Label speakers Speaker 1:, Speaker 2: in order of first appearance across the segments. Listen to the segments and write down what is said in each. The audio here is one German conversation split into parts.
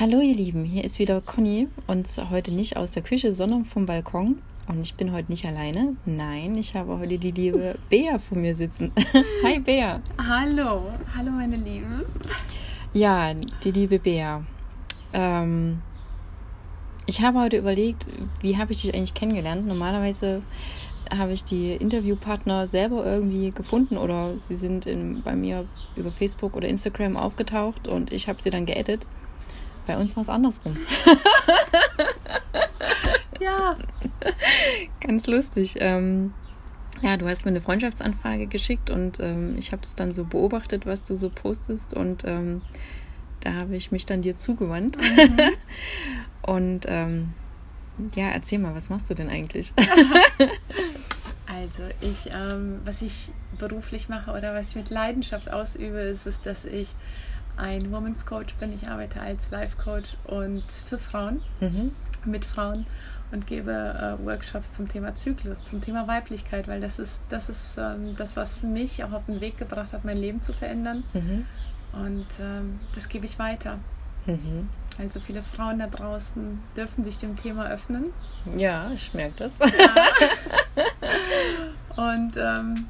Speaker 1: Hallo ihr Lieben, hier ist wieder Conny und heute nicht aus der Küche, sondern vom Balkon. Und ich bin heute nicht alleine. Nein, ich habe heute die liebe Bea vor mir sitzen. Hi Bea.
Speaker 2: Hallo, hallo meine Lieben.
Speaker 1: Ja, die liebe Bea. Ähm, ich habe heute überlegt, wie habe ich dich eigentlich kennengelernt? Normalerweise habe ich die Interviewpartner selber irgendwie gefunden oder sie sind in, bei mir über Facebook oder Instagram aufgetaucht und ich habe sie dann geedit. Bei uns war es andersrum.
Speaker 2: ja.
Speaker 1: Ganz lustig. Ähm, ja, du hast mir eine Freundschaftsanfrage geschickt und ähm, ich habe das dann so beobachtet, was du so postest und ähm, da habe ich mich dann dir zugewandt. Mhm. und ähm, ja, erzähl mal, was machst du denn eigentlich?
Speaker 2: also ich, ähm, was ich beruflich mache oder was ich mit Leidenschaft ausübe, ist es, dass ich ein Women's Coach bin. Ich arbeite als Life Coach und für Frauen, mhm. mit Frauen und gebe äh, Workshops zum Thema Zyklus, zum Thema Weiblichkeit, weil das ist das, ist, ähm, das was mich auch auf den Weg gebracht hat, mein Leben zu verändern. Mhm. Und ähm, das gebe ich weiter. Mhm. Also viele Frauen da draußen dürfen sich dem Thema öffnen.
Speaker 1: Ja, ich merke das.
Speaker 2: Ja. und ähm,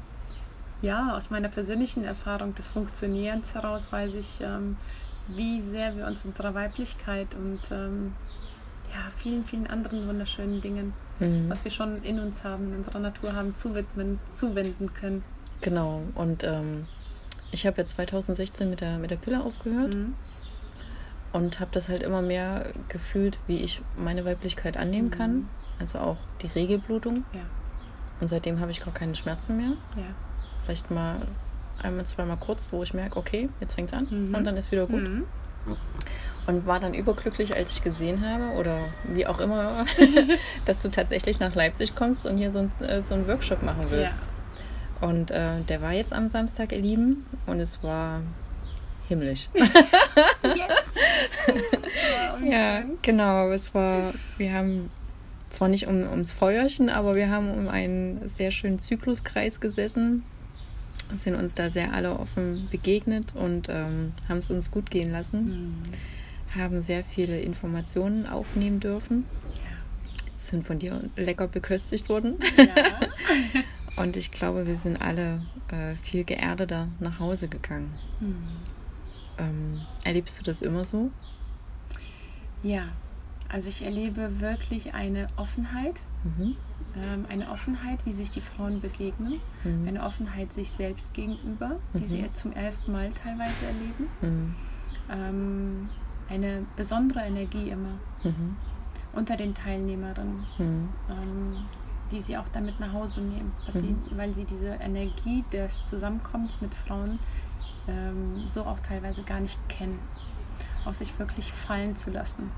Speaker 2: ja, aus meiner persönlichen Erfahrung des Funktionierens heraus weiß ich, ähm, wie sehr wir uns unserer Weiblichkeit und ähm, ja, vielen, vielen anderen wunderschönen Dingen, mhm. was wir schon in uns haben, in unserer Natur haben, zuwidmen, zuwenden können.
Speaker 1: Genau, und ähm, ich habe ja 2016 mit der, mit der Pille aufgehört. Mhm und habe das halt immer mehr gefühlt, wie ich meine Weiblichkeit annehmen mhm. kann. Also auch die Regelblutung.
Speaker 2: Ja.
Speaker 1: Und seitdem habe ich gar keine Schmerzen mehr.
Speaker 2: Ja
Speaker 1: vielleicht mal einmal, zweimal kurz, wo ich merke, okay, jetzt fängt es an mhm. und dann ist wieder gut. Mhm. Und war dann überglücklich, als ich gesehen habe, oder wie auch immer, dass du tatsächlich nach Leipzig kommst und hier so, ein, äh, so einen Workshop machen willst. Ja. Und äh, der war jetzt am Samstag, ihr Lieben, und es war himmlisch. ja, genau. Es war, wir haben zwar nicht um, ums Feuerchen, aber wir haben um einen sehr schönen Zykluskreis gesessen sind uns da sehr alle offen begegnet und ähm, haben es uns gut gehen lassen. Mhm. Haben sehr viele Informationen aufnehmen dürfen. Ja. Sind von dir lecker beköstigt worden. Ja. und ich glaube, wir sind alle äh, viel geerdeter nach Hause gegangen. Mhm. Ähm, erlebst du das immer so?
Speaker 2: Ja, also ich erlebe wirklich eine Offenheit. Mhm ähm, eine Offenheit, wie sich die Frauen begegnen, mhm. eine Offenheit sich selbst gegenüber, die mhm. sie zum ersten Mal teilweise erleben, mhm. ähm, eine besondere Energie immer mhm. unter den Teilnehmerinnen, mhm. ähm, die sie auch damit nach Hause nehmen, sie, mhm. weil sie diese Energie des Zusammenkommens mit Frauen ähm, so auch teilweise gar nicht kennen, auch sich wirklich fallen zu lassen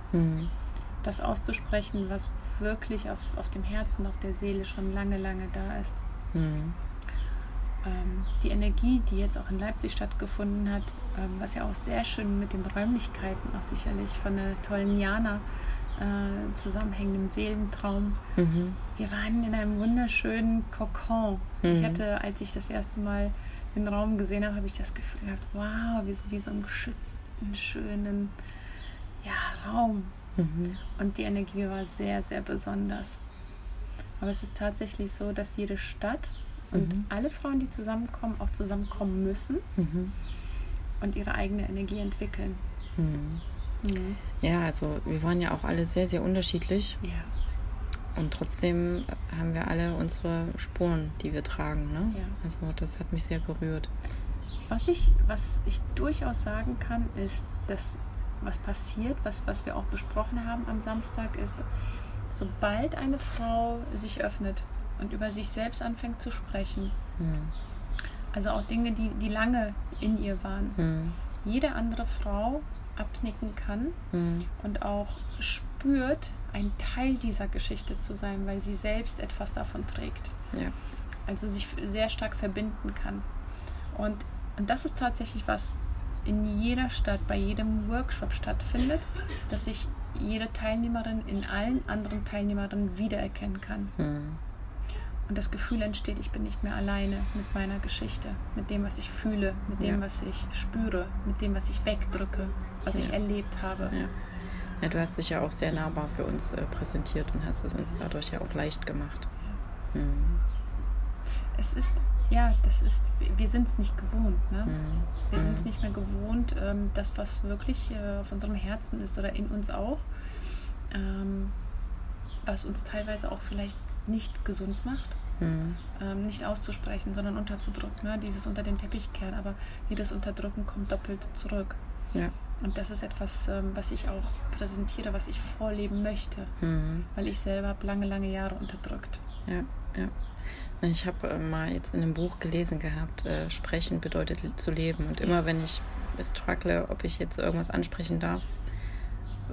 Speaker 2: das auszusprechen, was wirklich auf, auf dem Herzen, auf der Seele schon lange, lange da ist. Mhm. Ähm, die Energie, die jetzt auch in Leipzig stattgefunden hat, ähm, was ja auch sehr schön mit den Räumlichkeiten auch sicherlich von der tollen Jana äh, zusammenhängendem Seelentraum. Mhm. Wir waren in einem wunderschönen Kokon. Mhm. Ich hatte, als ich das erste Mal den Raum gesehen habe, habe ich das Gefühl gehabt, wow, wir sind wie so einem geschützten, schönen ja, Raum. Mhm. Und die Energie war sehr, sehr besonders. Aber es ist tatsächlich so, dass jede Stadt und mhm. alle Frauen, die zusammenkommen, auch zusammenkommen müssen mhm. und ihre eigene Energie entwickeln.
Speaker 1: Mhm. Mhm. Ja, also wir waren ja auch alle sehr, sehr unterschiedlich.
Speaker 2: Ja.
Speaker 1: Und trotzdem haben wir alle unsere Spuren, die wir tragen. Ne?
Speaker 2: Ja.
Speaker 1: Also das hat mich sehr berührt.
Speaker 2: Was ich, was ich durchaus sagen kann, ist, dass was passiert, was, was wir auch besprochen haben am Samstag, ist, sobald eine Frau sich öffnet und über sich selbst anfängt zu sprechen, mhm. also auch Dinge, die, die lange in ihr waren, mhm. jede andere Frau abnicken kann mhm. und auch spürt, ein Teil dieser Geschichte zu sein, weil sie selbst etwas davon trägt.
Speaker 1: Ja.
Speaker 2: Also sich sehr stark verbinden kann. Und, und das ist tatsächlich was, in jeder Stadt, bei jedem Workshop stattfindet, dass sich jede Teilnehmerin in allen anderen Teilnehmerinnen wiedererkennen kann. Mhm. Und das Gefühl entsteht, ich bin nicht mehr alleine mit meiner Geschichte, mit dem, was ich fühle, mit dem, ja. was ich spüre, mit dem, was ich wegdrücke, was ja. ich erlebt habe.
Speaker 1: Ja. Ja, du hast dich ja auch sehr nahbar für uns äh, präsentiert und hast es uns dadurch ja auch leicht gemacht. Mhm.
Speaker 2: Es ist, ja, das ist, wir sind es nicht gewohnt. Ne? Mhm. Wir sind es mhm. nicht mehr gewohnt, ähm, das, was wirklich äh, auf unserem Herzen ist oder in uns auch, ähm, was uns teilweise auch vielleicht nicht gesund macht. Mhm. Ähm, nicht auszusprechen, sondern unterzudrücken. Ne? Dieses unter den Teppich kehren, aber jedes Unterdrücken kommt doppelt zurück. Ja. Und das ist etwas, ähm, was ich auch präsentiere, was ich vorleben möchte, mhm. weil ich selber habe lange, lange Jahre unterdrückt.
Speaker 1: Ja, ja. Ich habe äh, mal jetzt in einem Buch gelesen gehabt, äh, sprechen bedeutet zu leben. Und immer wenn ich struggle, ob ich jetzt irgendwas ansprechen darf,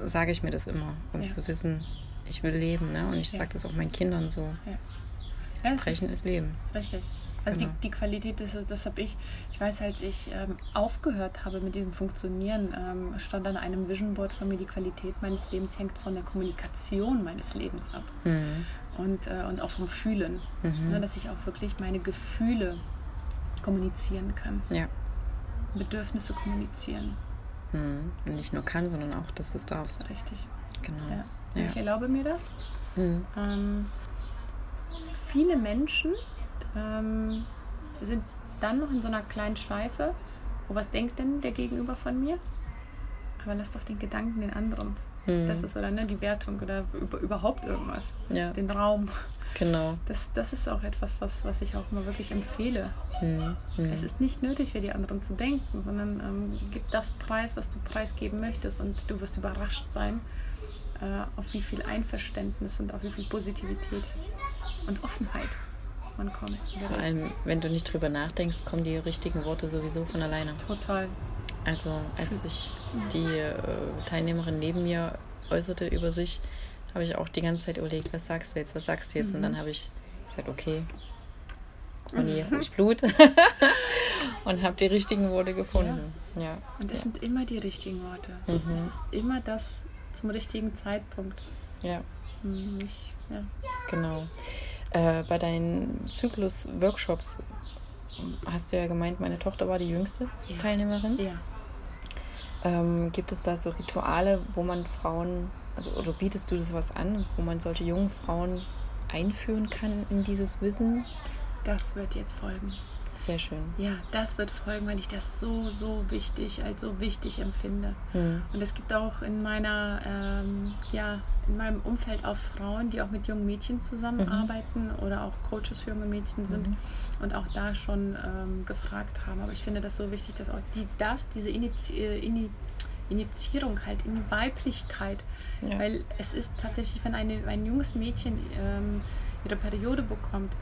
Speaker 1: sage ich mir das immer, um ja. zu wissen, ich will leben. Ne? Und ich ja. sage das auch meinen Kindern so. Ja. Sprechen ist, ist, Leben.
Speaker 2: Richtig. Also genau. die, die Qualität, das, das habe ich, ich weiß, als ich ähm, aufgehört habe mit diesem Funktionieren, ähm, stand an einem Vision Board von mir, die Qualität meines Lebens hängt von der Kommunikation meines Lebens ab. Mhm. Und, äh, und auch vom Fühlen. Mhm. Ne, dass ich auch wirklich meine Gefühle kommunizieren kann. Ja. Bedürfnisse kommunizieren.
Speaker 1: Mhm. Und nicht nur kann, sondern auch, dass du es darfst.
Speaker 2: Richtig. Genau. Ja. Ja. Ich erlaube mir das. Mhm. Ähm, viele Menschen ähm, sind dann noch in so einer kleinen Schleife. Oh, was denkt denn der Gegenüber von mir? Aber lass doch den Gedanken den anderen. Mhm. Das ist oder ne, die Wertung oder über, überhaupt irgendwas. Ja. Den Raum. Genau. Das, das ist auch etwas, was, was ich auch mal wirklich empfehle. Mhm. Es ist nicht nötig, für die anderen zu denken, sondern ähm, gib das Preis, was du preisgeben möchtest und du wirst überrascht sein, äh, auf wie viel Einverständnis und auf wie viel Positivität und Offenheit man kommt.
Speaker 1: Vor allem, wenn du nicht drüber nachdenkst, kommen die richtigen Worte sowieso von alleine.
Speaker 2: Total.
Speaker 1: Also, als sich die äh, Teilnehmerin neben mir äußerte über sich, habe ich auch die ganze Zeit überlegt, was sagst du jetzt, was sagst du jetzt? Mhm. Und dann habe ich gesagt, okay, Conny, mhm. ich Blut. und habe die richtigen Worte gefunden. Ja. ja.
Speaker 2: Und es ja. sind immer die richtigen Worte. Mhm. Es ist immer das zum richtigen Zeitpunkt. Ja.
Speaker 1: Mhm, ich, ja. Genau. Äh, bei deinen Zyklus-Workshops hast du ja gemeint, meine Tochter war die jüngste. Teilnehmerin. Ja. Ähm, gibt es da so Rituale, wo man Frauen, also oder bietest du das was an, wo man solche jungen Frauen einführen kann in dieses Wissen?
Speaker 2: Das wird jetzt folgen.
Speaker 1: Sehr schön.
Speaker 2: Ja, das wird folgen, weil ich das so, so wichtig, als so wichtig empfinde. Mhm. Und es gibt auch in meiner, ähm, ja, in meinem Umfeld auch Frauen, die auch mit jungen Mädchen zusammenarbeiten mhm. oder auch Coaches für junge Mädchen sind mhm. und auch da schon ähm, gefragt haben. Aber ich finde das so wichtig, dass auch die das, diese Initi äh, Ini Initiierung halt in die Weiblichkeit, ja. weil es ist tatsächlich, wenn eine, ein junges Mädchen ähm, ihre Periode bekommt,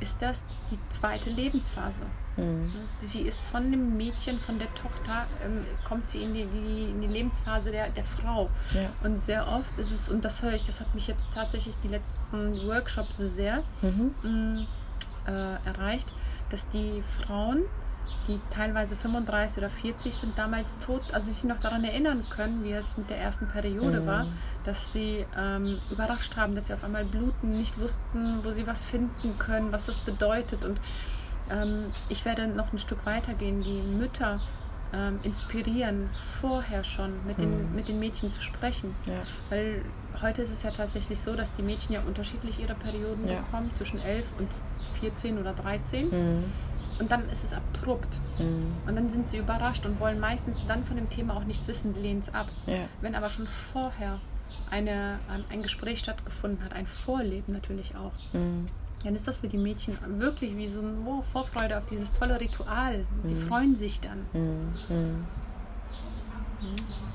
Speaker 2: ist das die zweite Lebensphase. Mhm. Sie ist von dem Mädchen, von der Tochter, ähm, kommt sie in die, die, in die Lebensphase der, der Frau. Ja. Und sehr oft ist es, und das höre ich, das hat mich jetzt tatsächlich die letzten Workshops sehr mhm. mh, mm, äh, erreicht, dass die Frauen die teilweise 35 oder 40 sind, damals tot, also sich noch daran erinnern können, wie es mit der ersten Periode mhm. war, dass sie ähm, überrascht haben, dass sie auf einmal bluten, nicht wussten, wo sie was finden können, was das bedeutet. Und ähm, ich werde noch ein Stück weitergehen, die Mütter ähm, inspirieren, vorher schon mit den, mhm. mit den Mädchen zu sprechen. Ja. Weil heute ist es ja tatsächlich so, dass die Mädchen ja unterschiedlich ihre Perioden ja. bekommen, zwischen 11 und 14 oder 13. Mhm. Und dann ist es abrupt. Mhm. Und dann sind sie überrascht und wollen meistens dann von dem Thema auch nichts wissen, sie lehnen es ab. Ja. Wenn aber schon vorher eine, ein Gespräch stattgefunden hat, ein Vorleben natürlich auch, mhm. dann ist das für die Mädchen wirklich wie so eine oh, Vorfreude auf dieses tolle Ritual. Sie mhm. freuen sich dann. Mhm.
Speaker 1: Mhm.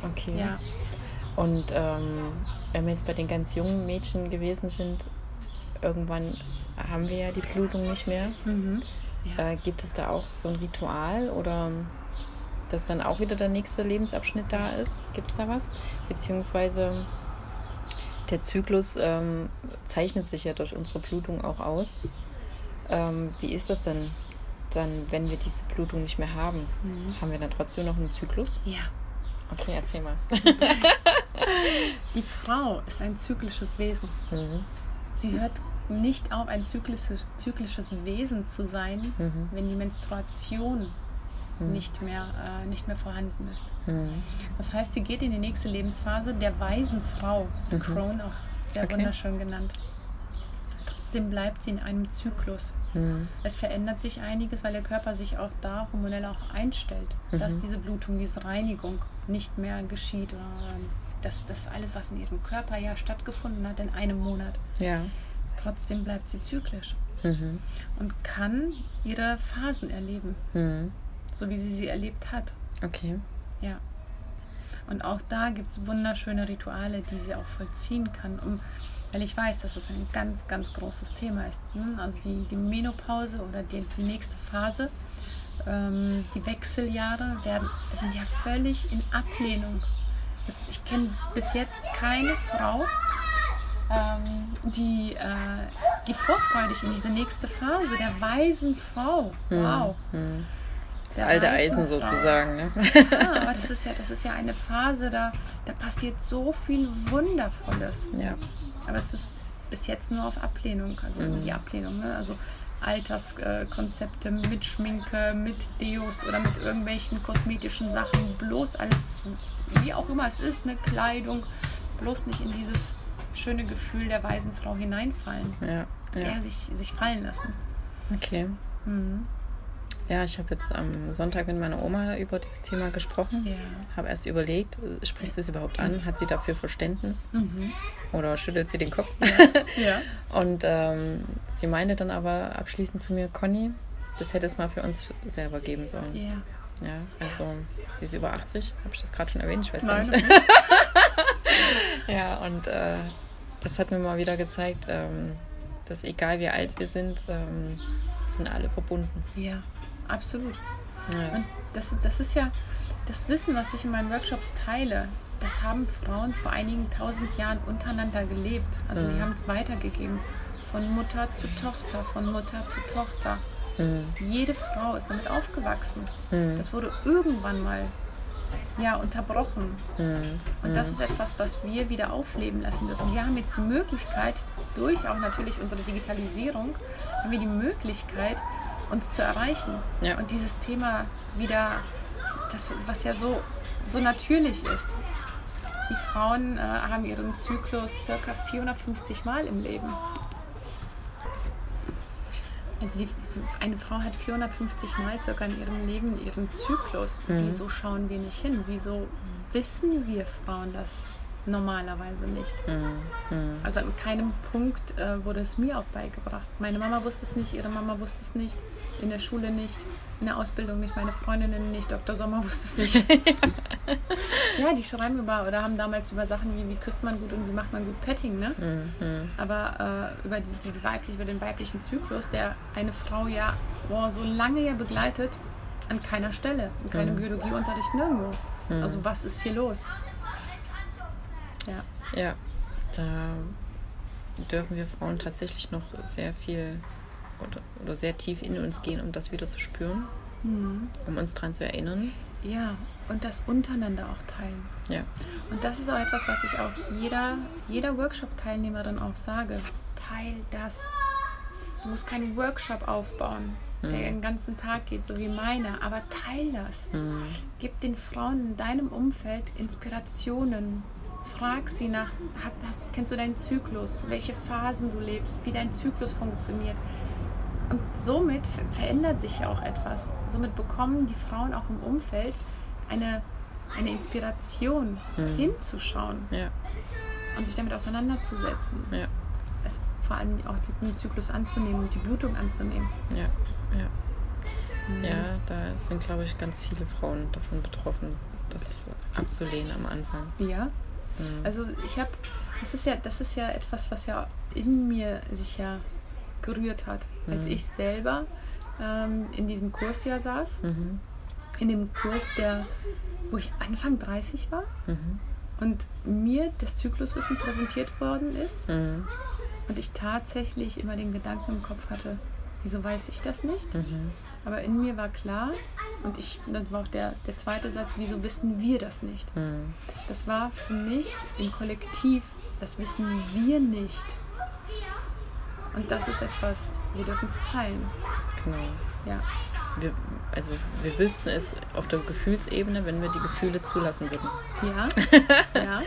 Speaker 1: Okay. Ja. Und ähm, wenn wir jetzt bei den ganz jungen Mädchen gewesen sind, irgendwann haben wir ja die Blutung nicht mehr. Mhm. Ja. Äh, gibt es da auch so ein Ritual oder dass dann auch wieder der nächste Lebensabschnitt da ist? Gibt es da was? Beziehungsweise der Zyklus ähm, zeichnet sich ja durch unsere Blutung auch aus. Ähm, wie ist das denn dann, wenn wir diese Blutung nicht mehr haben? Mhm. Haben wir dann trotzdem noch einen Zyklus?
Speaker 2: Ja.
Speaker 1: Okay, erzähl mal.
Speaker 2: Die Frau ist ein zyklisches Wesen. Mhm. Sie hört nicht auf, ein zyklisches, zyklisches Wesen zu sein, mhm. wenn die Menstruation mhm. nicht, mehr, äh, nicht mehr vorhanden ist. Mhm. Das heißt, sie geht in die nächste Lebensphase der weisen Frau, The mhm. Crone auch sehr okay. wunderschön genannt. Trotzdem bleibt sie in einem Zyklus. Mhm. Es verändert sich einiges, weil der Körper sich auch da hormonell auch einstellt, mhm. dass diese Blutung, diese Reinigung nicht mehr geschieht. Oder, ähm, dass das alles, was in ihrem Körper ja stattgefunden hat, in einem Monat. Ja. Trotzdem bleibt sie zyklisch mhm. und kann ihre Phasen erleben, mhm. so wie sie sie erlebt hat. Okay. Ja. Und auch da gibt es wunderschöne Rituale, die sie auch vollziehen kann, um, weil ich weiß, dass es ein ganz, ganz großes Thema ist. Ne? Also die, die Menopause oder die, die nächste Phase, ähm, die Wechseljahre werden, sind ja völlig in Ablehnung. Das, ich kenne bis jetzt keine Frau, ähm, die, äh, die vorfreudig in diese nächste Phase der weisen Frau. Hm, wow. Hm.
Speaker 1: Das alte Eisen sozusagen. Ne?
Speaker 2: Ja, aber das ist ja, das ist ja eine Phase, da, da passiert so viel Wundervolles. Ja. Aber es ist bis jetzt nur auf Ablehnung, also mhm. die Ablehnung. Ne? Also Alterskonzepte mit Schminke, mit Deos oder mit irgendwelchen kosmetischen Sachen, bloß alles, wie auch immer es ist, eine Kleidung, bloß nicht in dieses schöne Gefühl der weisen Frau hineinfallen. Ja. ja. Sich, sich fallen lassen.
Speaker 1: Okay. Mhm. Ja, ich habe jetzt am Sonntag mit meiner Oma über dieses Thema gesprochen. Ja. Habe erst überlegt, spricht sie es überhaupt an? Hat sie dafür Verständnis? Mhm. Oder schüttelt sie den Kopf? Ja. ja. Und ähm, sie meinte dann aber abschließend zu mir, Conny, das hätte es mal für uns selber geben sollen. Ja. Ja, also sie ist über 80, habe ich das gerade schon erwähnt? Ich weiß Nein, gar nicht. ja, und äh, das hat mir mal wieder gezeigt, ähm, dass egal wie alt wir sind, ähm, sind alle verbunden.
Speaker 2: Ja, absolut. Ja. Und das, das ist ja das Wissen, was ich in meinen Workshops teile. Das haben Frauen vor einigen tausend Jahren untereinander gelebt. Also mhm. sie haben es weitergegeben. Von Mutter zu Tochter, von Mutter zu Tochter. Mhm. Jede Frau ist damit aufgewachsen. Mhm. Das wurde irgendwann mal ja, unterbrochen. Mhm. Und das mhm. ist etwas, was wir wieder aufleben lassen dürfen. Wir haben jetzt die Möglichkeit, durch auch natürlich unsere Digitalisierung, haben wir die Möglichkeit, uns zu erreichen. Ja. Und dieses Thema wieder, das, was ja so, so natürlich ist. Die Frauen äh, haben ihren Zyklus circa 450 Mal im Leben. Also die, eine Frau hat 450 Mal circa in ihrem Leben ihren Zyklus. Mhm. Wieso schauen wir nicht hin? Wieso wissen wir Frauen das normalerweise nicht? Mhm. Also an keinem Punkt äh, wurde es mir auch beigebracht. Meine Mama wusste es nicht, ihre Mama wusste es nicht, in der Schule nicht in der Ausbildung nicht, meine Freundinnen nicht, Dr. Sommer wusste es nicht. ja, die schreiben über oder haben damals über Sachen wie, wie küsst man gut und wie macht man gut Petting, ne? Mhm. Aber äh, über, die, die weiblich, über den weiblichen Zyklus, der eine Frau ja boah, so lange ja begleitet, an keiner Stelle, in keinem mhm. Biologieunterricht nirgendwo. Mhm. Also was ist hier los?
Speaker 1: Ja. Ja, da dürfen wir Frauen tatsächlich noch sehr viel oder, oder sehr tief in uns gehen, um das wieder zu spüren, mhm. um uns daran zu erinnern.
Speaker 2: Ja, und das untereinander auch teilen. Ja. Und das ist auch etwas, was ich auch jeder, jeder Workshop-Teilnehmerin auch sage. Teil das. Du musst keinen Workshop aufbauen, der mhm. den ganzen Tag geht, so wie meiner, aber teil das. Mhm. Gib den Frauen in deinem Umfeld Inspirationen. Frag sie nach, hast, kennst du deinen Zyklus, welche Phasen du lebst, wie dein Zyklus funktioniert. Und somit verändert sich ja auch etwas. Somit bekommen die Frauen auch im Umfeld eine, eine Inspiration, mhm. hinzuschauen ja. und sich damit auseinanderzusetzen. Ja. Es, vor allem auch den Zyklus anzunehmen und die Blutung anzunehmen.
Speaker 1: Ja, ja. Mhm. Ja, da sind, glaube ich, ganz viele Frauen davon betroffen, das abzulehnen am Anfang.
Speaker 2: Ja. Mhm. Also ich habe, das ist ja, das ist ja etwas, was ja in mir sich ja gerührt hat. Mhm. Als ich selber ähm, in diesem Kurs ja saß, mhm. in dem Kurs, der, wo ich Anfang 30 war mhm. und mir das Zykluswissen präsentiert worden ist mhm. und ich tatsächlich immer den Gedanken im Kopf hatte, wieso weiß ich das nicht? Mhm. Aber in mir war klar, und ich, das war auch der, der zweite Satz, wieso wissen wir das nicht? Mhm. Das war für mich im Kollektiv, das wissen wir nicht. Und das ist etwas, wir dürfen es teilen. Genau. Ja.
Speaker 1: wir, also wir wüssten es auf der Gefühlsebene, wenn wir die Gefühle zulassen würden.
Speaker 2: Ja. ja.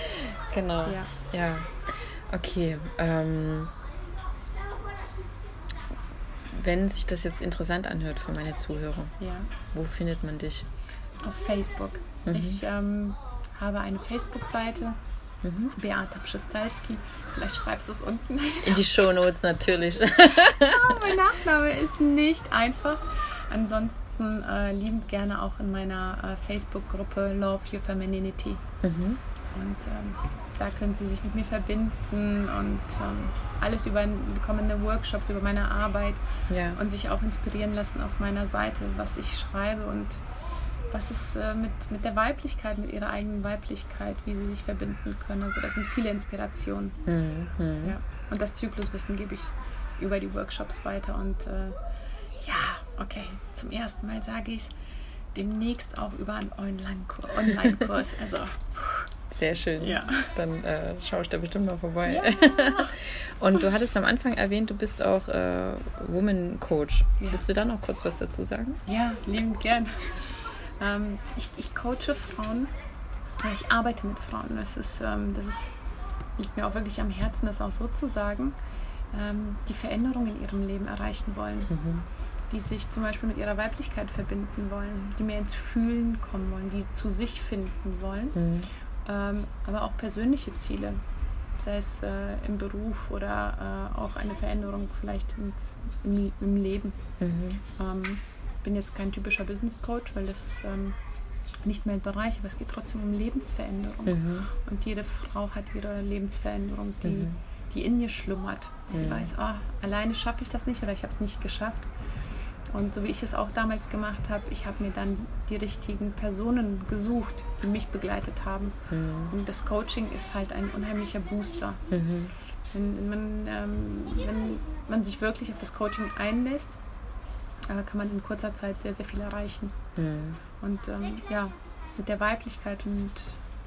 Speaker 1: genau. Ja. ja. Okay. Ähm, wenn sich das jetzt interessant anhört für meine Zuhörer,
Speaker 2: ja.
Speaker 1: wo findet man dich?
Speaker 2: Auf Facebook. Mhm. Ich ähm, habe eine Facebook-Seite, mhm. Beata Pschestalski. Vielleicht schreibst du es unten.
Speaker 1: In die Shownotes natürlich.
Speaker 2: ja, mein Nachname ist nicht einfach. Ansonsten äh, liebend gerne auch in meiner äh, Facebook-Gruppe Love Your Femininity. Mhm. Und ähm, da können Sie sich mit mir verbinden und ähm, alles über kommende Workshops, über meine Arbeit
Speaker 1: ja.
Speaker 2: und sich auch inspirieren lassen auf meiner Seite, was ich schreibe und was ist äh, mit, mit der Weiblichkeit, mit ihrer eigenen Weiblichkeit, wie sie sich verbinden können. Also das sind viele Inspirationen.
Speaker 1: Mhm.
Speaker 2: Ja. Und das Zykluswissen gebe ich über die Workshops weiter. Und äh, ja, okay, zum ersten Mal sage ich es demnächst auch über einen Online-Kurs. Online also
Speaker 1: sehr schön.
Speaker 2: Ja.
Speaker 1: Dann äh, schaue ich da bestimmt mal vorbei.
Speaker 2: Ja.
Speaker 1: Und du hattest am Anfang erwähnt, du bist auch äh, Woman Coach.
Speaker 2: Ja.
Speaker 1: Willst du da noch kurz was dazu sagen?
Speaker 2: Ja, liebend gern. Ähm, ich, ich coache Frauen. Ich arbeite mit Frauen. Das ist, ähm, das ist, liegt mir auch wirklich am Herzen, das auch so zu sagen. Ähm, die Veränderung in ihrem Leben erreichen wollen.
Speaker 1: Mhm.
Speaker 2: Die sich zum Beispiel mit ihrer Weiblichkeit verbinden wollen, die mehr ins Fühlen kommen wollen, die zu sich finden wollen.
Speaker 1: Mhm
Speaker 2: ähm, aber auch persönliche Ziele, sei es äh, im Beruf oder äh, auch eine Veränderung vielleicht im, im, im Leben.
Speaker 1: Mhm.
Speaker 2: Ähm, bin jetzt kein typischer Business Coach, weil das ist ähm, nicht mein Bereich, aber es geht trotzdem um Lebensveränderung.
Speaker 1: Mhm.
Speaker 2: Und jede Frau hat ihre Lebensveränderung, die,
Speaker 1: mhm.
Speaker 2: die in ihr schlummert. Sie weiß, oh, alleine schaffe ich das nicht oder ich habe es nicht geschafft. Und so wie ich es auch damals gemacht habe, ich habe mir dann die richtigen Personen gesucht, die mich begleitet haben.
Speaker 1: Mhm.
Speaker 2: Und das Coaching ist halt ein unheimlicher Booster.
Speaker 1: Mhm.
Speaker 2: Wenn, man, ähm, wenn man sich wirklich auf das Coaching einlässt, äh, kann man in kurzer Zeit sehr, sehr viel erreichen.
Speaker 1: Mhm.
Speaker 2: Und ähm, ja, mit der Weiblichkeit und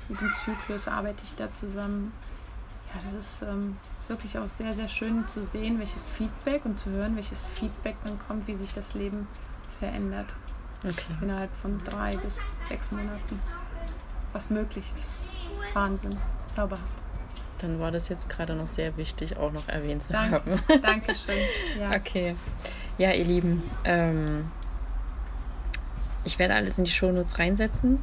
Speaker 2: mit dem Zyklus arbeite ich da zusammen ja, das ist, ähm, ist wirklich auch sehr, sehr schön zu sehen, welches Feedback und zu hören, welches Feedback dann kommt, wie sich das Leben verändert.
Speaker 1: Okay.
Speaker 2: Innerhalb von drei bis sechs Monaten. Was möglich ist. Wahnsinn. Ist zauberhaft.
Speaker 1: Dann war das jetzt gerade noch sehr wichtig, auch noch erwähnt zu
Speaker 2: Dank,
Speaker 1: haben.
Speaker 2: Dankeschön. Ja.
Speaker 1: Okay. Ja, ihr Lieben, ähm, ich werde alles in die Shownotes reinsetzen.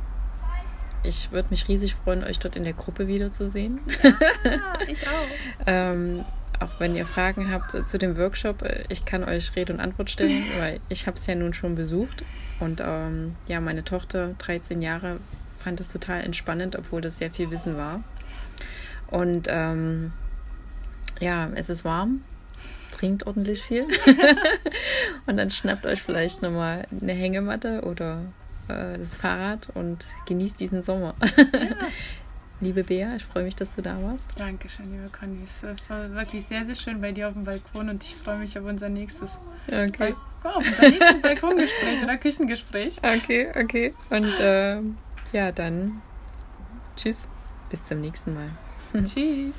Speaker 1: Ich würde mich riesig freuen, euch dort in der Gruppe wiederzusehen.
Speaker 2: Ja, ich auch.
Speaker 1: ähm, auch wenn ihr Fragen habt zu dem Workshop, äh, ich kann euch Rede und Antwort stellen, weil ich habe es ja nun schon besucht. Und ähm, ja, meine Tochter, 13 Jahre, fand es total entspannend, obwohl das sehr viel Wissen war. Und ähm, ja, es ist warm, trinkt ordentlich viel. und dann schnappt euch vielleicht nochmal eine Hängematte oder äh, das Fahrrad und genießt diesen Sommer.
Speaker 2: Ja.
Speaker 1: Liebe Bea, ich freue mich, dass du da warst.
Speaker 2: Dankeschön, liebe Conny. Es war wirklich sehr, sehr schön bei dir auf dem Balkon und ich freue mich auf unser nächstes,
Speaker 1: okay.
Speaker 2: Bal auf unser nächstes Balkongespräch oder Küchengespräch.
Speaker 1: Okay, okay. Und äh, ja, dann tschüss, bis zum nächsten Mal.
Speaker 2: Tschüss.